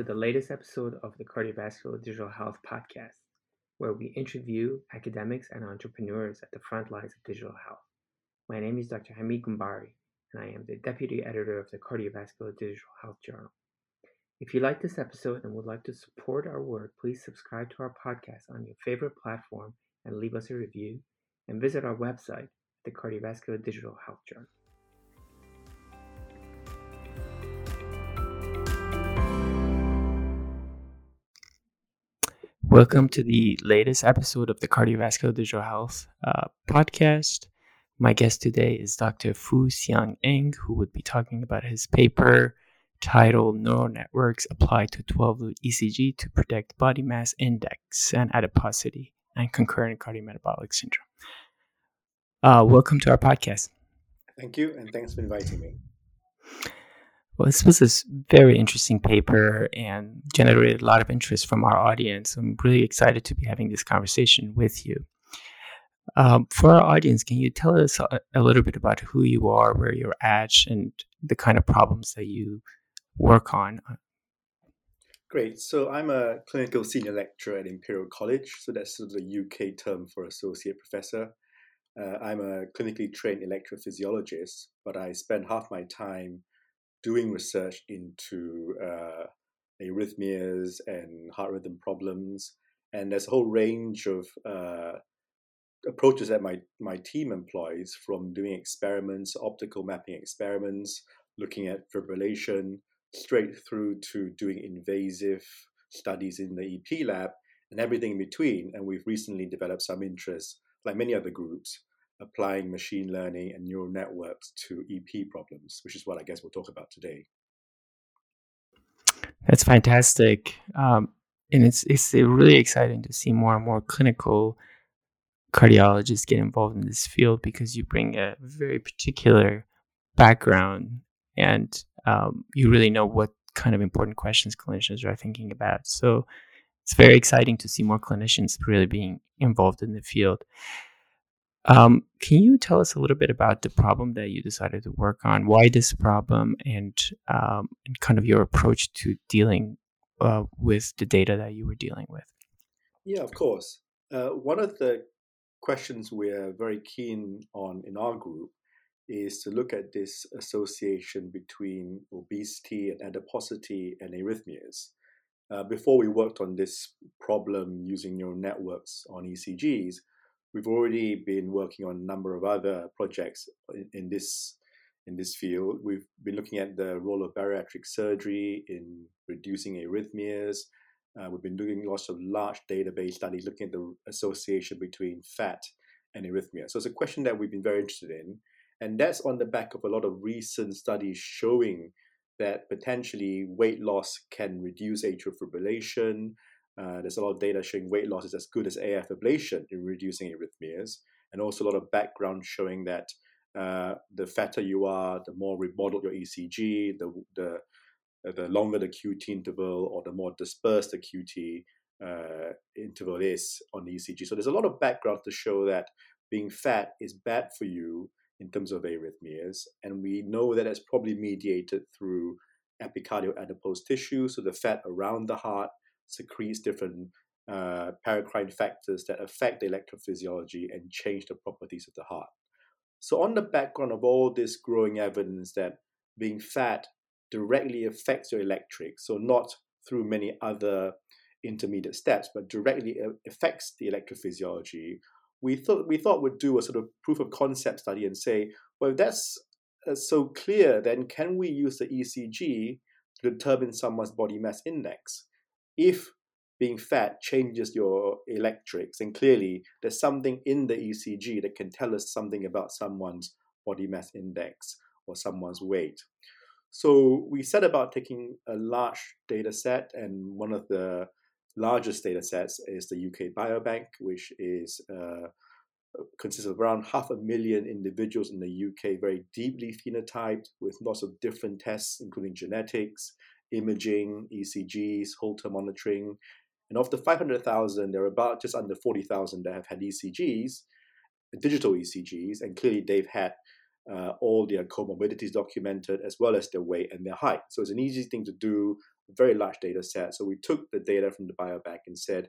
to the latest episode of the Cardiovascular Digital Health Podcast, where we interview academics and entrepreneurs at the front lines of digital health. My name is Dr. Hamid Ghanbari, and I am the Deputy Editor of the Cardiovascular Digital Health Journal. If you like this episode and would like to support our work, please subscribe to our podcast on your favorite platform and leave us a review, and visit our website, the Cardiovascular Digital Health Journal. Welcome to the latest episode of the Cardiovascular Digital Health uh, podcast. My guest today is Dr. Fu Siong Ng, who would be talking about his paper titled Neural Networks Applied to 12 Lead ECG to Predict Body Mass Index and Adiposity and Concurrent Cardiometabolic Syndrome. Uh, welcome to our podcast. Thank you, and thanks for inviting me. Well, this was a very interesting paper and generated a lot of interest from our audience. I'm really excited to be having this conversation with you. Um, for our audience, can you tell us a, a, little bit about who you are, where you're at, and the kind of problems that you work on? Great. So I'm a clinical senior lecturer at Imperial College. So that's sort of the UK term for associate professor. Uh, I'm a clinically trained electrophysiologist, but I spend half my time doing research into uh, arrhythmias and heart rhythm problems. And there's a whole range of uh, approaches that my, my team employs from doing experiments, optical mapping experiments, looking at fibrillation, straight through to doing invasive studies in the EP lab and everything in between. And we've recently developed some interest, like many other groups, applying machine learning and neural networks to EP problems, which is what I guess we'll talk about today. That's fantastic. Um, and it's, it's really exciting to see more and more clinical cardiologists get involved in this field because you bring a very particular background and um, you really know what kind of important questions clinicians are thinking about. So it's very exciting to see more clinicians really being involved in the field. Um, can you tell us a little bit about the problem that you decided to work on? Why this problem, and um, and kind of your approach to dealing uh, with the data that you were dealing with? Yeah, of course. Uh, one of the questions we're very keen on in our group is to look at this association between obesity and adiposity and arrhythmias. Uh, before we worked on this problem using neural networks on ECGs, we've already been working on a number of other projects in, in this in this field. We've been looking at the role of bariatric surgery in reducing arrhythmias. Uh, we've been doing lots of large database studies looking at the association between fat and arrhythmia. So it's a question that we've been very interested in. And that's on the back of a lot of recent studies showing that potentially weight loss can reduce atrial fibrillation, uh, there's a lot of data showing weight loss is as good as AF ablation in reducing arrhythmias, and also a lot of background showing that uh, the fatter you are, the more remodeled your ECG, the the uh, the longer the QT interval or the more dispersed the QT uh, interval is on the ECG. So there's a lot of background to show that being fat is bad for you in terms of arrhythmias, and we know that it's probably mediated through epicardial adipose tissue, so the fat around the heart secretes different uh, paracrine factors that affect the electrophysiology and change the properties of the heart. So, on the background of all this growing evidence that being fat directly affects your electrics, so not through many other intermediate steps, but directly affects the electrophysiology, we thought we thought we'd do a sort of proof of concept study and say, well, if that's uh, so clear, then can we use the ECG to determine someone's body mass index? If being fat changes your electrics, and clearly there's something in the ECG that can tell us something about someone's body mass index or someone's weight. So we set about taking a large data set, and one of the largest data sets is the UK Biobank, which is uh, consists of around half a million individuals in the UK, very deeply phenotyped with lots of different tests, including genetics, imaging, ECGs, Holter monitoring. And of the 500,000, there are about just under 40,000 that have had ECGs, digital ECGs, and clearly they've had uh, all their comorbidities documented, as well as their weight and their height. So it's an easy thing to do, very large data set. So we took the data from the biobank and said,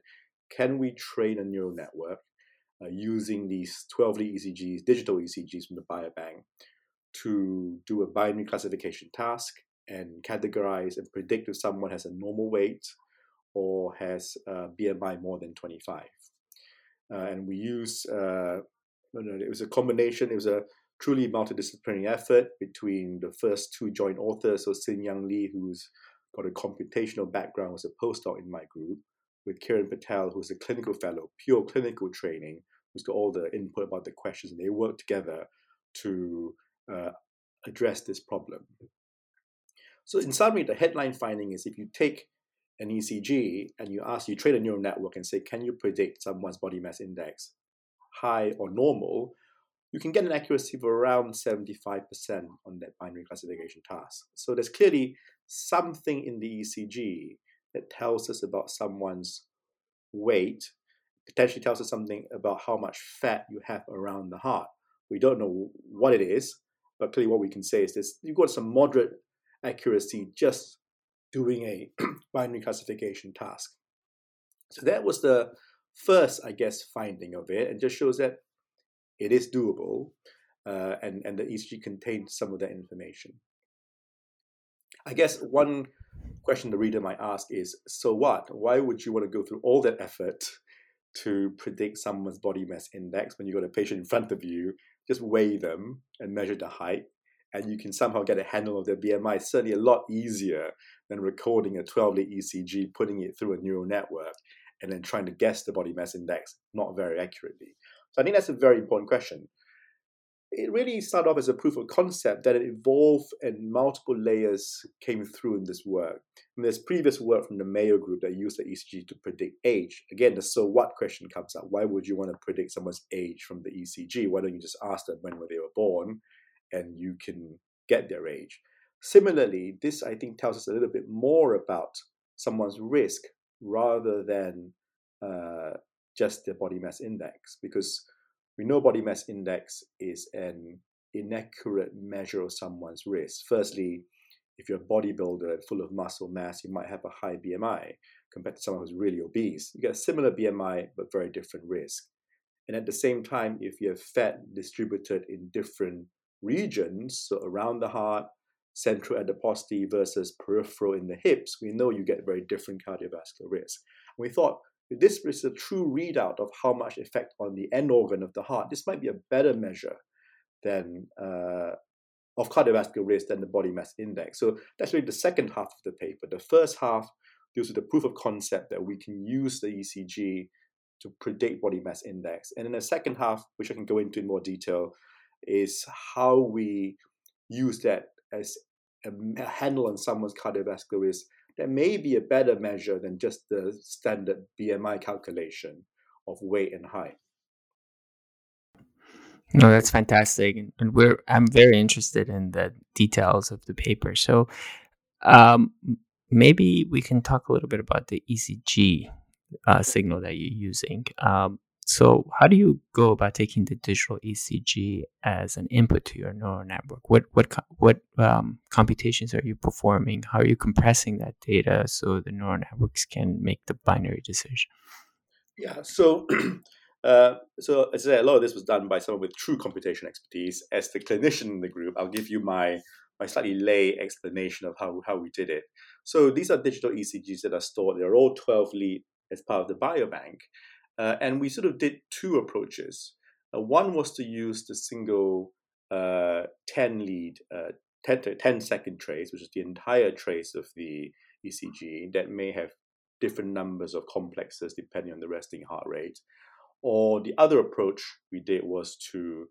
can we train a neural network uh, using these 12 lead ECGs, digital ECGs from the biobank, to do a binary classification task and categorize and predict if someone has a normal weight or has a BMI more than 25. Uh, and we use, uh, it was a combination, it was a truly multidisciplinary effort between the first two joint authors, so Xinyang Li, who's got a computational background, was a postdoc in my group, with Kiran Patel, who's a clinical fellow, pure clinical training, who's got all the input about the questions, and they work together to uh, address this problem. So, in summary, the headline finding is if you take an ECG and you ask, you train a neural network and say, can you predict someone's body mass index high or normal? You can get an accuracy of around 75% on that binary classification task. So there's clearly something in the ECG that tells us about someone's weight, potentially tells us something about how much fat you have around the heart. We don't know what it is, but clearly what we can say is this you've got some moderate accuracy just doing a binary classification task. So that was the first, I guess, finding of it, and just shows that it is doable, uh, and and the ECG contains some of that information. I guess one question the reader might ask is, so what? Why would you want to go through all that effort to predict someone's body mass index when you've got a patient in front of you? Just weigh them and measure the height, and you can somehow get a handle of their BMI. It's certainly a lot easier than recording a 12 lead ECG, putting it through a neural network, and then trying to guess the body mass index not very accurately. So I think that's a very important question. It really started off as a proof of concept that it evolved and multiple layers came through in this work. And there's previous work from the Mayo group that used the ECG to predict age. Again, the so what question comes up. Why would you want to predict someone's age from the ECG? Why don't you just ask them when were they were born and you can get their age? Similarly, this I think tells us a little bit more about someone's risk rather than uh, just their body mass index, because we know body mass index is an inaccurate measure of someone's risk. Firstly, if you're a bodybuilder full of muscle mass, you might have a high BMI compared to someone who's really obese. You get a similar BMI, but very different risk. And at the same time, if you have fat distributed in different regions, so around the heart, central adiposity versus peripheral in the hips, we know you get very different cardiovascular risk. And we thought this is a true readout of how much effect on the end organ of the heart. This might be a better measure than uh, of cardiovascular risk than the body mass index. So that's really the second half of the paper. The first half deals with the proof of concept that we can use the ECG to predict body mass index. And in the second half, which I can go into in more detail, is how we use that as a handle on someone's cardiovascular risk that may be a better measure than just the standard BMI calculation of weight and height. No, that's fantastic, and we're I'm very interested in the details of the paper. So, um, maybe we can talk a little bit about the ECG uh, signal that you're using. Um, so, how do you go about taking the digital ECG as an input to your neural network? What what what um, computations are you performing? How are you compressing that data so the neural networks can make the binary decision? Yeah. So. Uh, so as I said, a lot of this was done by someone with true computation expertise. As the clinician in the group, I'll give you my my slightly lay explanation of how, how we did it. So these are digital ECGs that are stored. They're all 12 lead as part of the biobank. Uh, and we sort of did two approaches. Uh, one was to use the single uh, 10 lead, uh, 10, 10 second trace, which is the entire trace of the ECG that may have different numbers of complexes depending on the resting heart rate. Or the other approach we did was to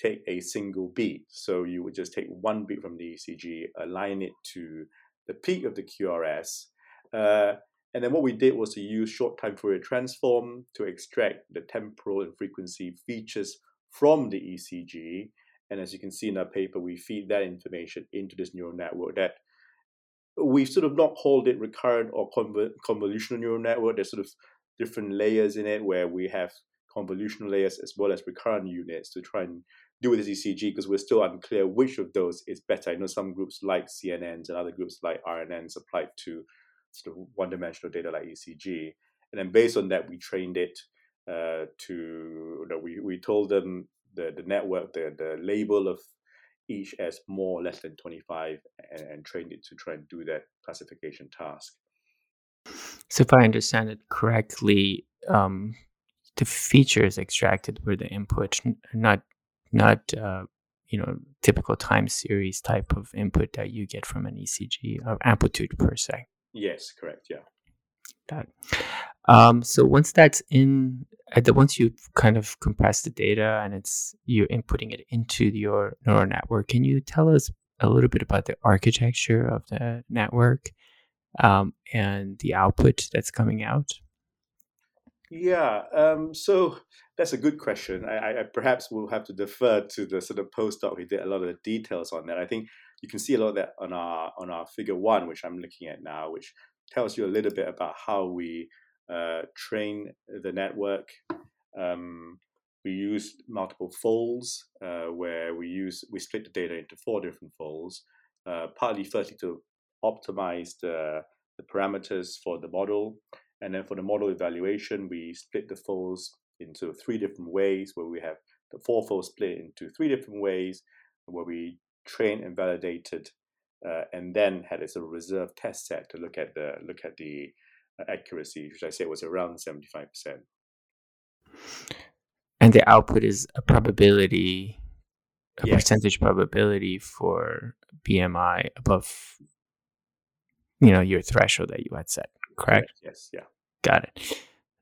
take a single beat. So you would just take one beat from the ECG, align it to the peak of the QRS, uh, and then what we did was to use short time Fourier transform to extract the temporal and frequency features from the ECG. And as you can see in our paper, we feed that information into this neural network that we sort of not called it recurrent or convolutional neural network. There's sort of different layers in it where we have convolutional layers as well as recurrent units to try and do with this ECG because we're still unclear which of those is better. I know some groups like CNNs and other groups like RNNs applied to sort of one-dimensional data like ECG. And then based on that, we trained it uh, to, you know, we, we told them the, the network, the, the label of each as more or less than 25 and, and trained it to try and do that classification task. So if I understand it correctly, um, the features extracted were the input, not not uh, you know typical time series type of input that you get from an ECG or amplitude per se. Yes, correct. Yeah. That. Um, so once that's in, the, once you kind of compress the data and it's you're inputting it into your neural network, can you tell us a little bit about the architecture of the network um, and the output that's coming out? Yeah, um, so that's a good question. I, I, perhaps will have to defer to the sort of postdoc who did a lot of the details on that. I think you can see a lot of that on our on our figure one, which I'm looking at now, which tells you a little bit about how we uh, train the network. Um, we use multiple folds uh, where we use we split the data into four different folds, uh, partly firstly to optimize the, the parameters for the model, and then for the model evaluation, we split the folds into three different ways where we have the four folds split into three different ways where we train and validated uh, and then had a sort of reserve test set to look at the look at the uh, accuracy, which I say was around 75%. And the output is a probability, a yes. percentage probability for BMI above, you know, your threshold that you had set, correct? Yes, yeah. Got it.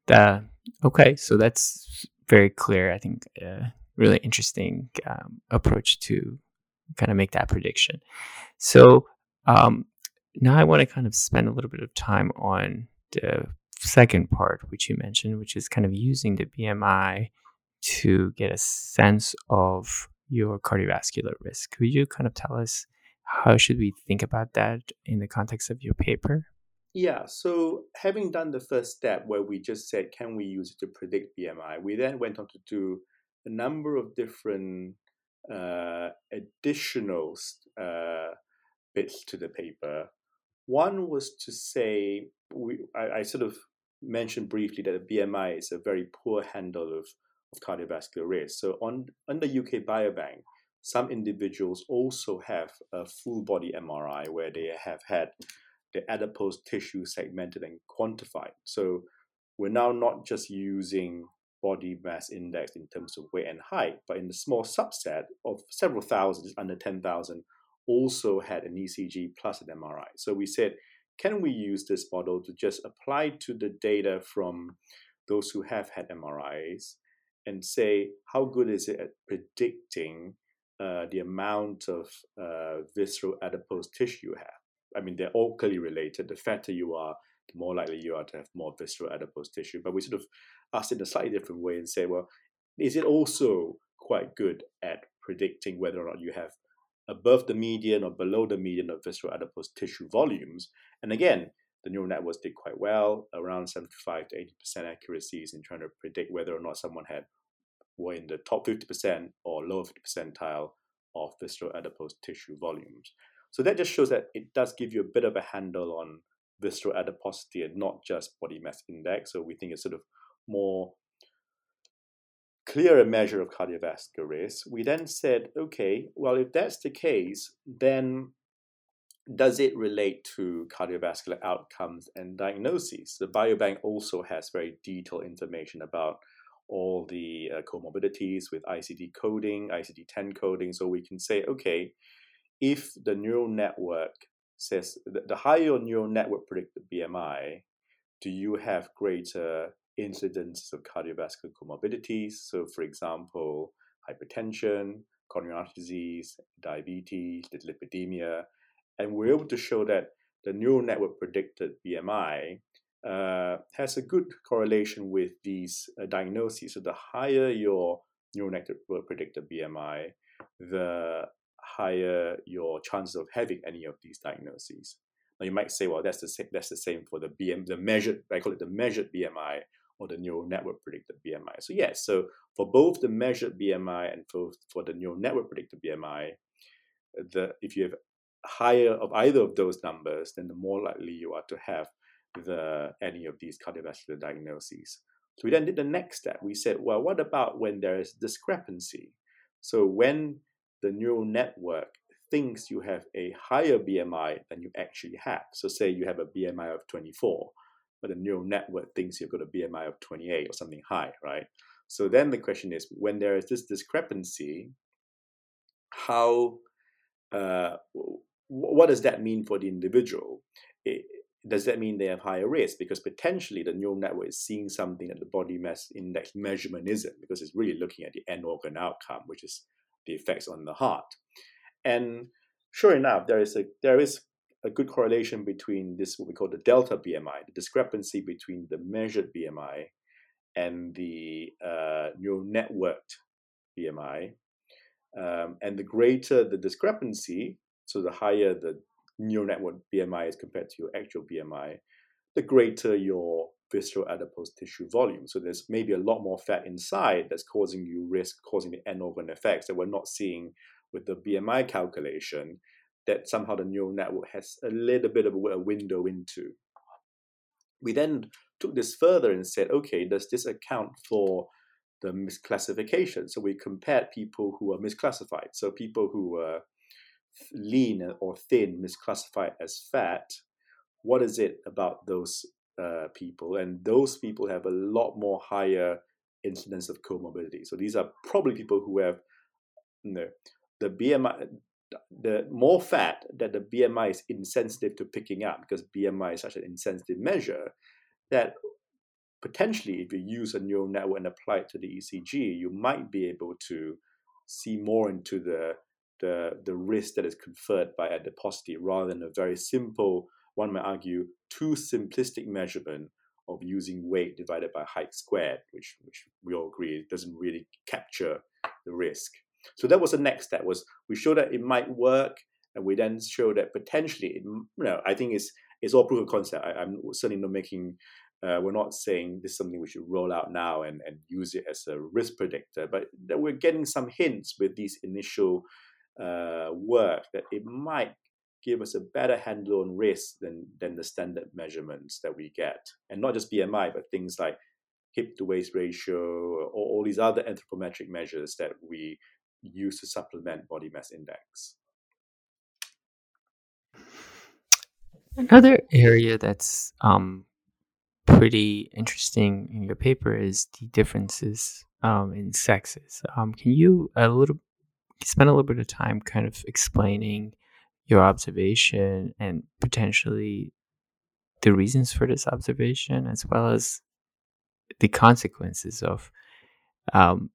The, okay, so that's very clear. I think uh, really interesting um, approach to kind of make that prediction. So um, now I want to kind of spend a little bit of time on the second part, which you mentioned, which is kind of using the BMI to get a sense of your cardiovascular risk. Could you kind of tell us how should we think about that in the context of your paper? Yeah, so having done the first step where we just said, can we use it to predict BMI, we then went on to do a number of different uh, additional uh, bits to the paper. One was to say, we, I, I, sort of mentioned briefly that the BMI is a very poor handle of, of cardiovascular risk. So on, the UK Biobank, some individuals also have a full body MRI where they have had the adipose tissue segmented and quantified. So we're now not just using body mass index in terms of weight and height, but in the small subset of several thousand, under 10,000, also had an ECG plus an MRI. So we said, can we use this model to just apply to the data from those who have had MRIs and say, how good is it at predicting uh, the amount of uh, visceral adipose tissue you have? I mean, they're all clearly related. The fatter you are, the more likely you are to have more visceral adipose tissue. But we sort of asked in a slightly different way and say, well, is it also quite good at predicting whether or not you have above the median or below the median of visceral adipose tissue volumes? And again, the neural networks did quite well, around 75 to 80% accuracies in trying to predict whether or not someone had were in the top 50% or lower 50 percentile of visceral adipose tissue volumes. So that just shows that it does give you a bit of a handle on visceral adiposity and not just body mass index. So we think it's sort of more clearer measure of cardiovascular risk. We then said, okay, well, if that's the case, then does it relate to cardiovascular outcomes and diagnoses? The biobank also has very detailed information about all the uh, comorbidities with ICD coding, ICD 10 coding. So we can say, okay, if the neural network says the higher your neural network predicted BMI, do you have greater incidence of cardiovascular comorbidities? So, for example, hypertension, coronary artery disease, diabetes, lipidemia. And we're able to show that the neural network predicted BMI uh, has a good correlation with these uh, diagnoses. So, the higher your neural network predicted BMI, the higher your chances of having any of these diagnoses. Now you might say, well, that's the same, that's the same for the BM, the measured, I call it the measured BMI or the neural network predicted BMI. So yes, so for both the measured BMI and for, for the neural network predicted BMI, the if you have higher of either of those numbers, then the more likely you are to have the any of these cardiovascular diagnoses. So we then did the next step. We said, well, what about when there is discrepancy? So when the neural network thinks you have a higher BMI than you actually have. So say you have a BMI of 24, but the neural network thinks you've got a BMI of 28 or something high, right? So then the question is, when there is this discrepancy, how uh, what does that mean for the individual? It, does that mean they have higher risk? Because potentially the neural network is seeing something that the body mass index measurement isn't, because it's really looking at the end organ outcome, which is the effects on the heart. And sure enough, there is a there is a good correlation between this what we call the delta BMI, the discrepancy between the measured BMI and the uh, neural networked BMI. Um, and the greater the discrepancy, so the higher the neural network BMI is compared to your actual BMI, the greater your visceral adipose tissue volume. So there's maybe a lot more fat inside that's causing you risk, causing the end organ effects that we're not seeing with the BMI calculation that somehow the neural network has a little bit of a window into. We then took this further and said, okay, does this account for the misclassification? So we compared people who are misclassified. So people who were lean or thin misclassified as fat, what is it about those uh, people? And those people have a lot more higher incidence of comorbidity. So these are probably people who have you know, the BMI, the more fat that the BMI is insensitive to picking up because BMI is such an insensitive measure that potentially if you use a neural network and apply it to the ECG, you might be able to see more into the the, the risk that is conferred by adiposity rather than a very simple, one might argue, too simplistic measurement of using weight divided by height squared, which, which we all agree doesn't really capture the risk. So that was the next step was we showed that it might work and we then showed that potentially, it, you know, I think it's, it's all proof of concept. I, am certainly not making uh, we're not saying this is something we should roll out now and, and use it as a risk predictor, but that we're getting some hints with these initial uh, work that it might give us a better handle on risk than, than the standard measurements that we get. And not just BMI, but things like hip to waist ratio or all these other anthropometric measures that we use to supplement body mass index. Another area that's um, pretty interesting in your paper is the differences um, in sexes. Um, can you a little spend a little bit of time kind of explaining your observation and potentially the reasons for this observation as well as the consequences of um,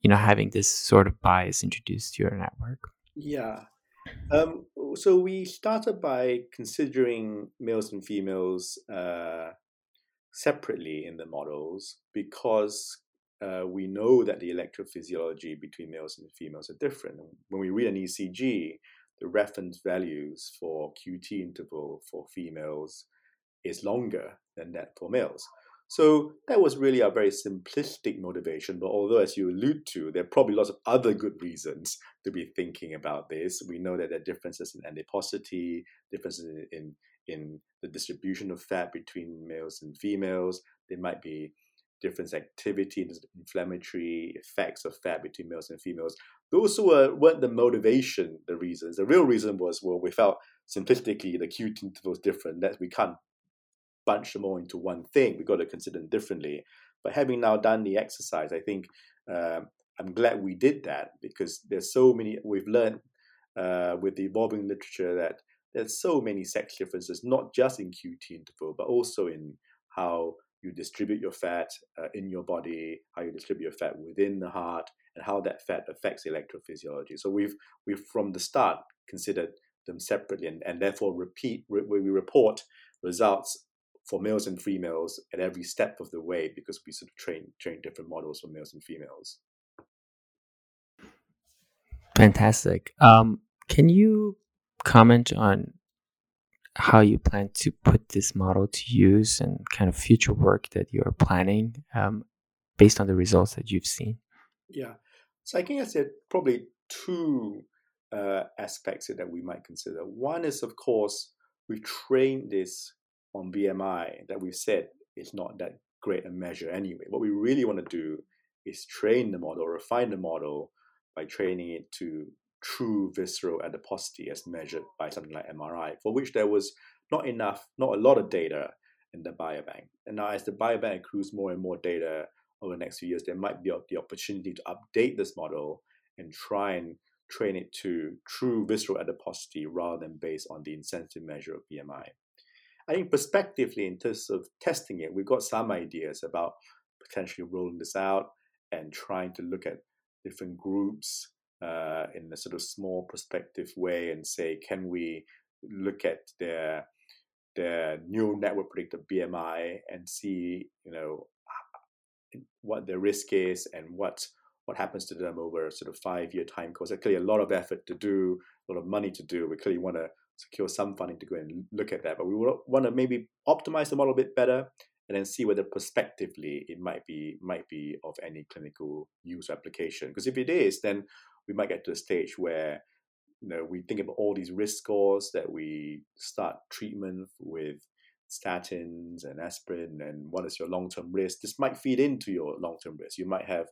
you know having this sort of bias introduced to your network yeah um, so we started by considering males and females uh, separately in the models because uh, we know that the electrophysiology between males and females are different. When we read an ECG, the reference values for QT interval for females is longer than that for males. So that was really a very simplistic motivation. But although, as you allude to, there are probably lots of other good reasons to be thinking about this. We know that there are differences in adiposity, differences in, in, in the distribution of fat between males and females. There might be different activity and inflammatory effects of fat between males and females. Those were weren't the motivation, the reasons. The real reason was well, we felt simplistically the QT interval was different, that we can't bunch them all into one thing. We've got to consider them differently. But having now done the exercise, I think um, I'm glad we did that because there's so many, we've learned uh, with the evolving literature that there's so many sex differences, not just in QT interval, but also in how you distribute your fat uh, in your body, how you distribute your fat within the heart, and how that fat affects electrophysiology. So we've we've from the start considered them separately, and, and therefore repeat re- we report results for males and females at every step of the way because we sort of train train different models for males and females. Fantastic. Um, can you comment on how you plan to put this model to use and kind of future work that you're planning um, based on the results that you've seen? Yeah. So I think I said probably two uh, aspects that we might consider. One is, of course, we've trained this on BMI that we've said is not that great a measure anyway. What we really want to do is train the model, refine the model by training it to true visceral adiposity as measured by something like MRI, for which there was not enough, not a lot of data in the biobank. And now, as the biobank accrues more and more data over the next few years, there might be the opportunity to update this model and try and train it to true visceral adiposity rather than based on the insensitive measure of BMI. I think prospectively, in terms of testing it, we've got some ideas about potentially rolling this out and trying to look at different groups uh, in a sort of small prospective way and say, can we look at their their neural network predictor BMI and see, you know, what their risk is and what what happens to them over a sort of five year time course. There's clearly a lot of effort to do, a lot of money to do. We clearly want to secure some funding to go and look at that, but we want to maybe optimize the model a bit better and then see whether prospectively it might be might be of any clinical use application. Because if it is, then we might get to a stage where you know we think about all these risk scores that we start treatment with statins and aspirin and what is your long-term risk this might feed into your long-term risk you might have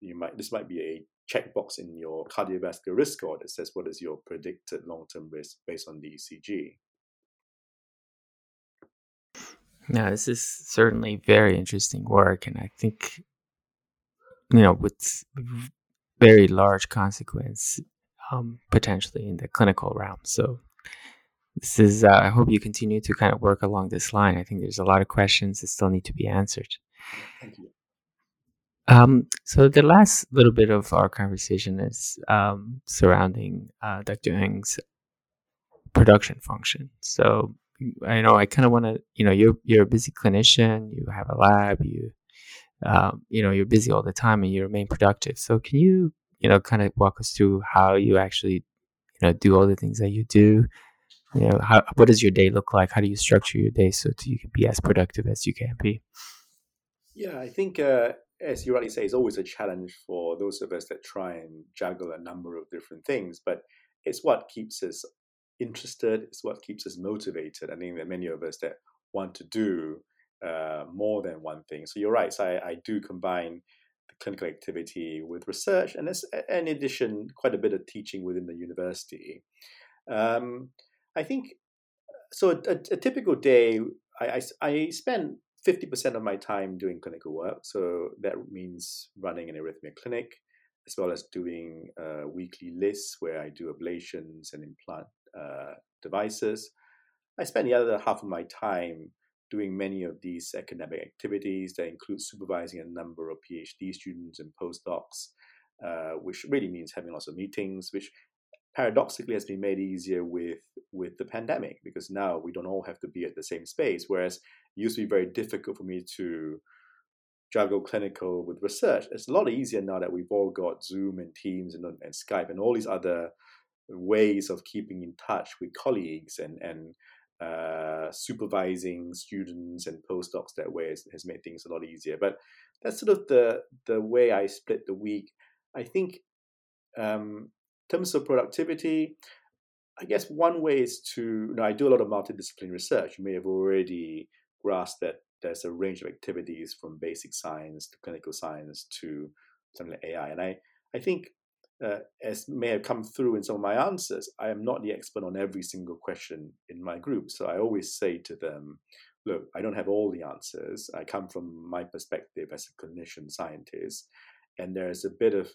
you might this might be a checkbox in your cardiovascular risk score that says what is your predicted long-term risk based on the ECG. Now, this is certainly very interesting work, and I think you know with very large consequence um, potentially in the clinical realm. So this is uh, I hope you continue to kind of work along this line. I think there's a lot of questions that still need to be answered. Thank you. Um, so the last little bit of our conversation is um, surrounding uh, Dr. Ng's production function. So I know I kind of want to, you know, you're you're a busy clinician, you have a lab, you, um, you know, you're busy all the time, and you remain productive. So can you, you know, kind of walk us through how you actually, you know, do all the things that you do? You know, how what does your day look like? How do you structure your day so you can be as productive as you can be? Yeah, I think uh, as you rightly say, it's always a challenge for those of us that try and juggle a number of different things. But it's what keeps us interested. It's what keeps us motivated. I think are many of us that want to do uh, more than one thing. So you're right. So I, I do combine the clinical activity with research, and in addition, quite a bit of teaching within the university. Um, I think so. A, a, typical day, I, I, I spend 50% of my time doing clinical work. So that means running an arrhythmia clinic, as well as doing uh, weekly lists where I do ablations and implant uh, devices. I spend the other half of my time doing many of these academic activities that include supervising a number of PhD students and postdocs, uh, which really means having lots of meetings, which paradoxically has been made easier with with the pandemic because now we don't all have to be at the same space whereas it used to be very difficult for me to juggle clinical with research. It's a lot easier now that we've all got zoom and teams and, and skype and all these other ways of keeping in touch with colleagues and and uh, supervising students and postdocs that way has, has made things a lot easier but that's sort of the the way i split the week i think um, terms of productivity, I guess one way is to, you know, I do a lot of multidisciplinary research. You may have already grasped that there's a range of activities from basic science to clinical science to something like AI. And I, I think, uh, as may have come through in some of my answers, I am not the expert on every single question in my group. So I always say to them, look, I don't have all the answers. I come from my perspective as a clinician scientist, and there's a bit of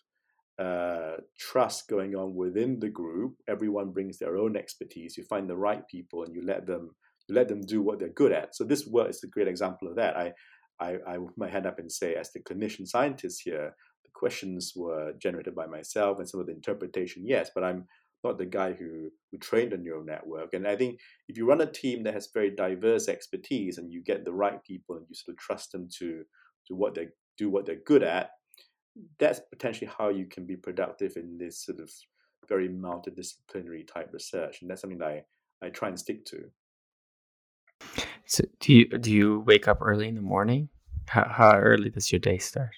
uh, trust going on within the group. Everyone brings their own expertise. You find the right people, and you let them let them do what they're good at. So this work is a great example of that. I I, I put my hand up and say, as the clinician scientist here, questions were generated by myself, and some of the interpretation, yes, but I'm not the guy who who trained a neural network. And I think if you run a team that has very diverse expertise, and you get the right people, and you sort of trust them to to what they do what they're good at, that's potentially how you can be productive in this sort of very multidisciplinary type research, and that's something that I, I try and stick to. So do you do you wake up early in the morning? How, how early does your day start?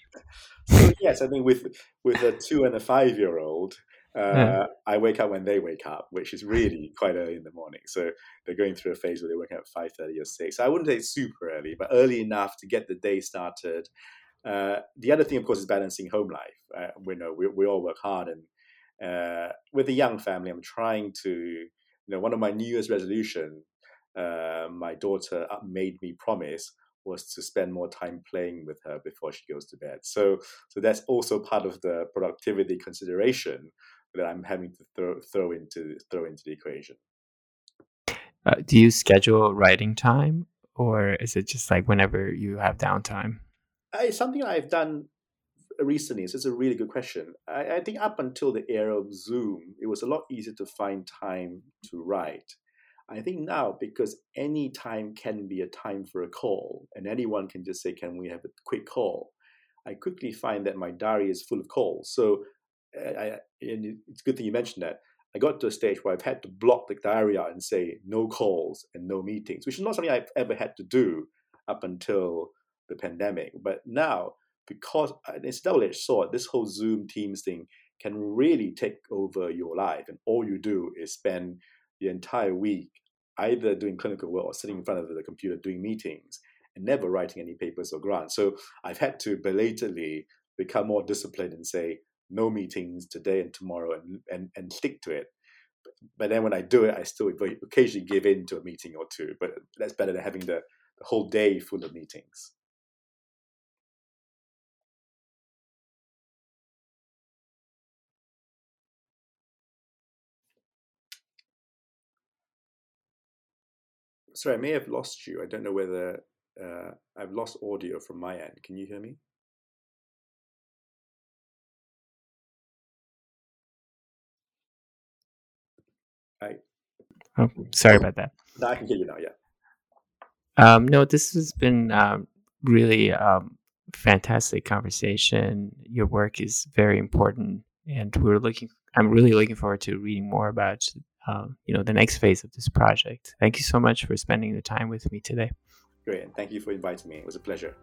So yes, I think with with a two and a five year old, uh, yeah. I wake up when they wake up, which is really quite early in the morning. So they're going through a phase where they're waking up at five thirty or six. So I wouldn't say super early, but early enough to get the day started. Uh, the other thing, of course, is balancing home life. Uh, we know we, we all work hard, and uh, with a young family, I'm trying to, you know, one of my New Year's resolution, uh, my daughter made me promise was to spend more time playing with her before she goes to bed. So, so that's also part of the productivity consideration that I'm having to throw, throw into throw into the equation. Uh, do you schedule writing time, or is it just like whenever you have downtime? Uh, it's something I've done recently. So it's a really good question. I, I, think up until the era of Zoom, it was a lot easier to find time to write. I think now, because any time can be a time for a call, and anyone can just say, "Can we have a quick call?" I quickly find that my diary is full of calls. So eh, I, and it's a good thing you mentioned that. I got to a stage where I've had to block the diary out and say no calls and no meetings, which is not something I've ever had to do up until the pandemic. But now, because it's double-edged sword, this whole Zoom Teams thing can really take over your life, and all you do is spend the entire week either doing clinical work or sitting in front of the computer doing meetings and never writing any papers or grants. So I've had to belatedly become more disciplined and say, no meetings today and tomorrow and, and, and stick to it. But then when I do it, I still occasionally give in to a meeting or two. But that's better than having the, the whole day full of meetings. Sorry, I may have lost you. I don't know whether uh, I've lost audio from my end. Can you hear me? I. Oh, sorry about that. No, I can hear you now. Yeah. Um, no, this has been um, really um, fantastic conversation. Your work is very important, and we're looking. I'm really looking forward to reading more about um, you know the next phase of this project. Thank you so much for spending the time with me today. Great, and thank you for inviting me. It was a pleasure.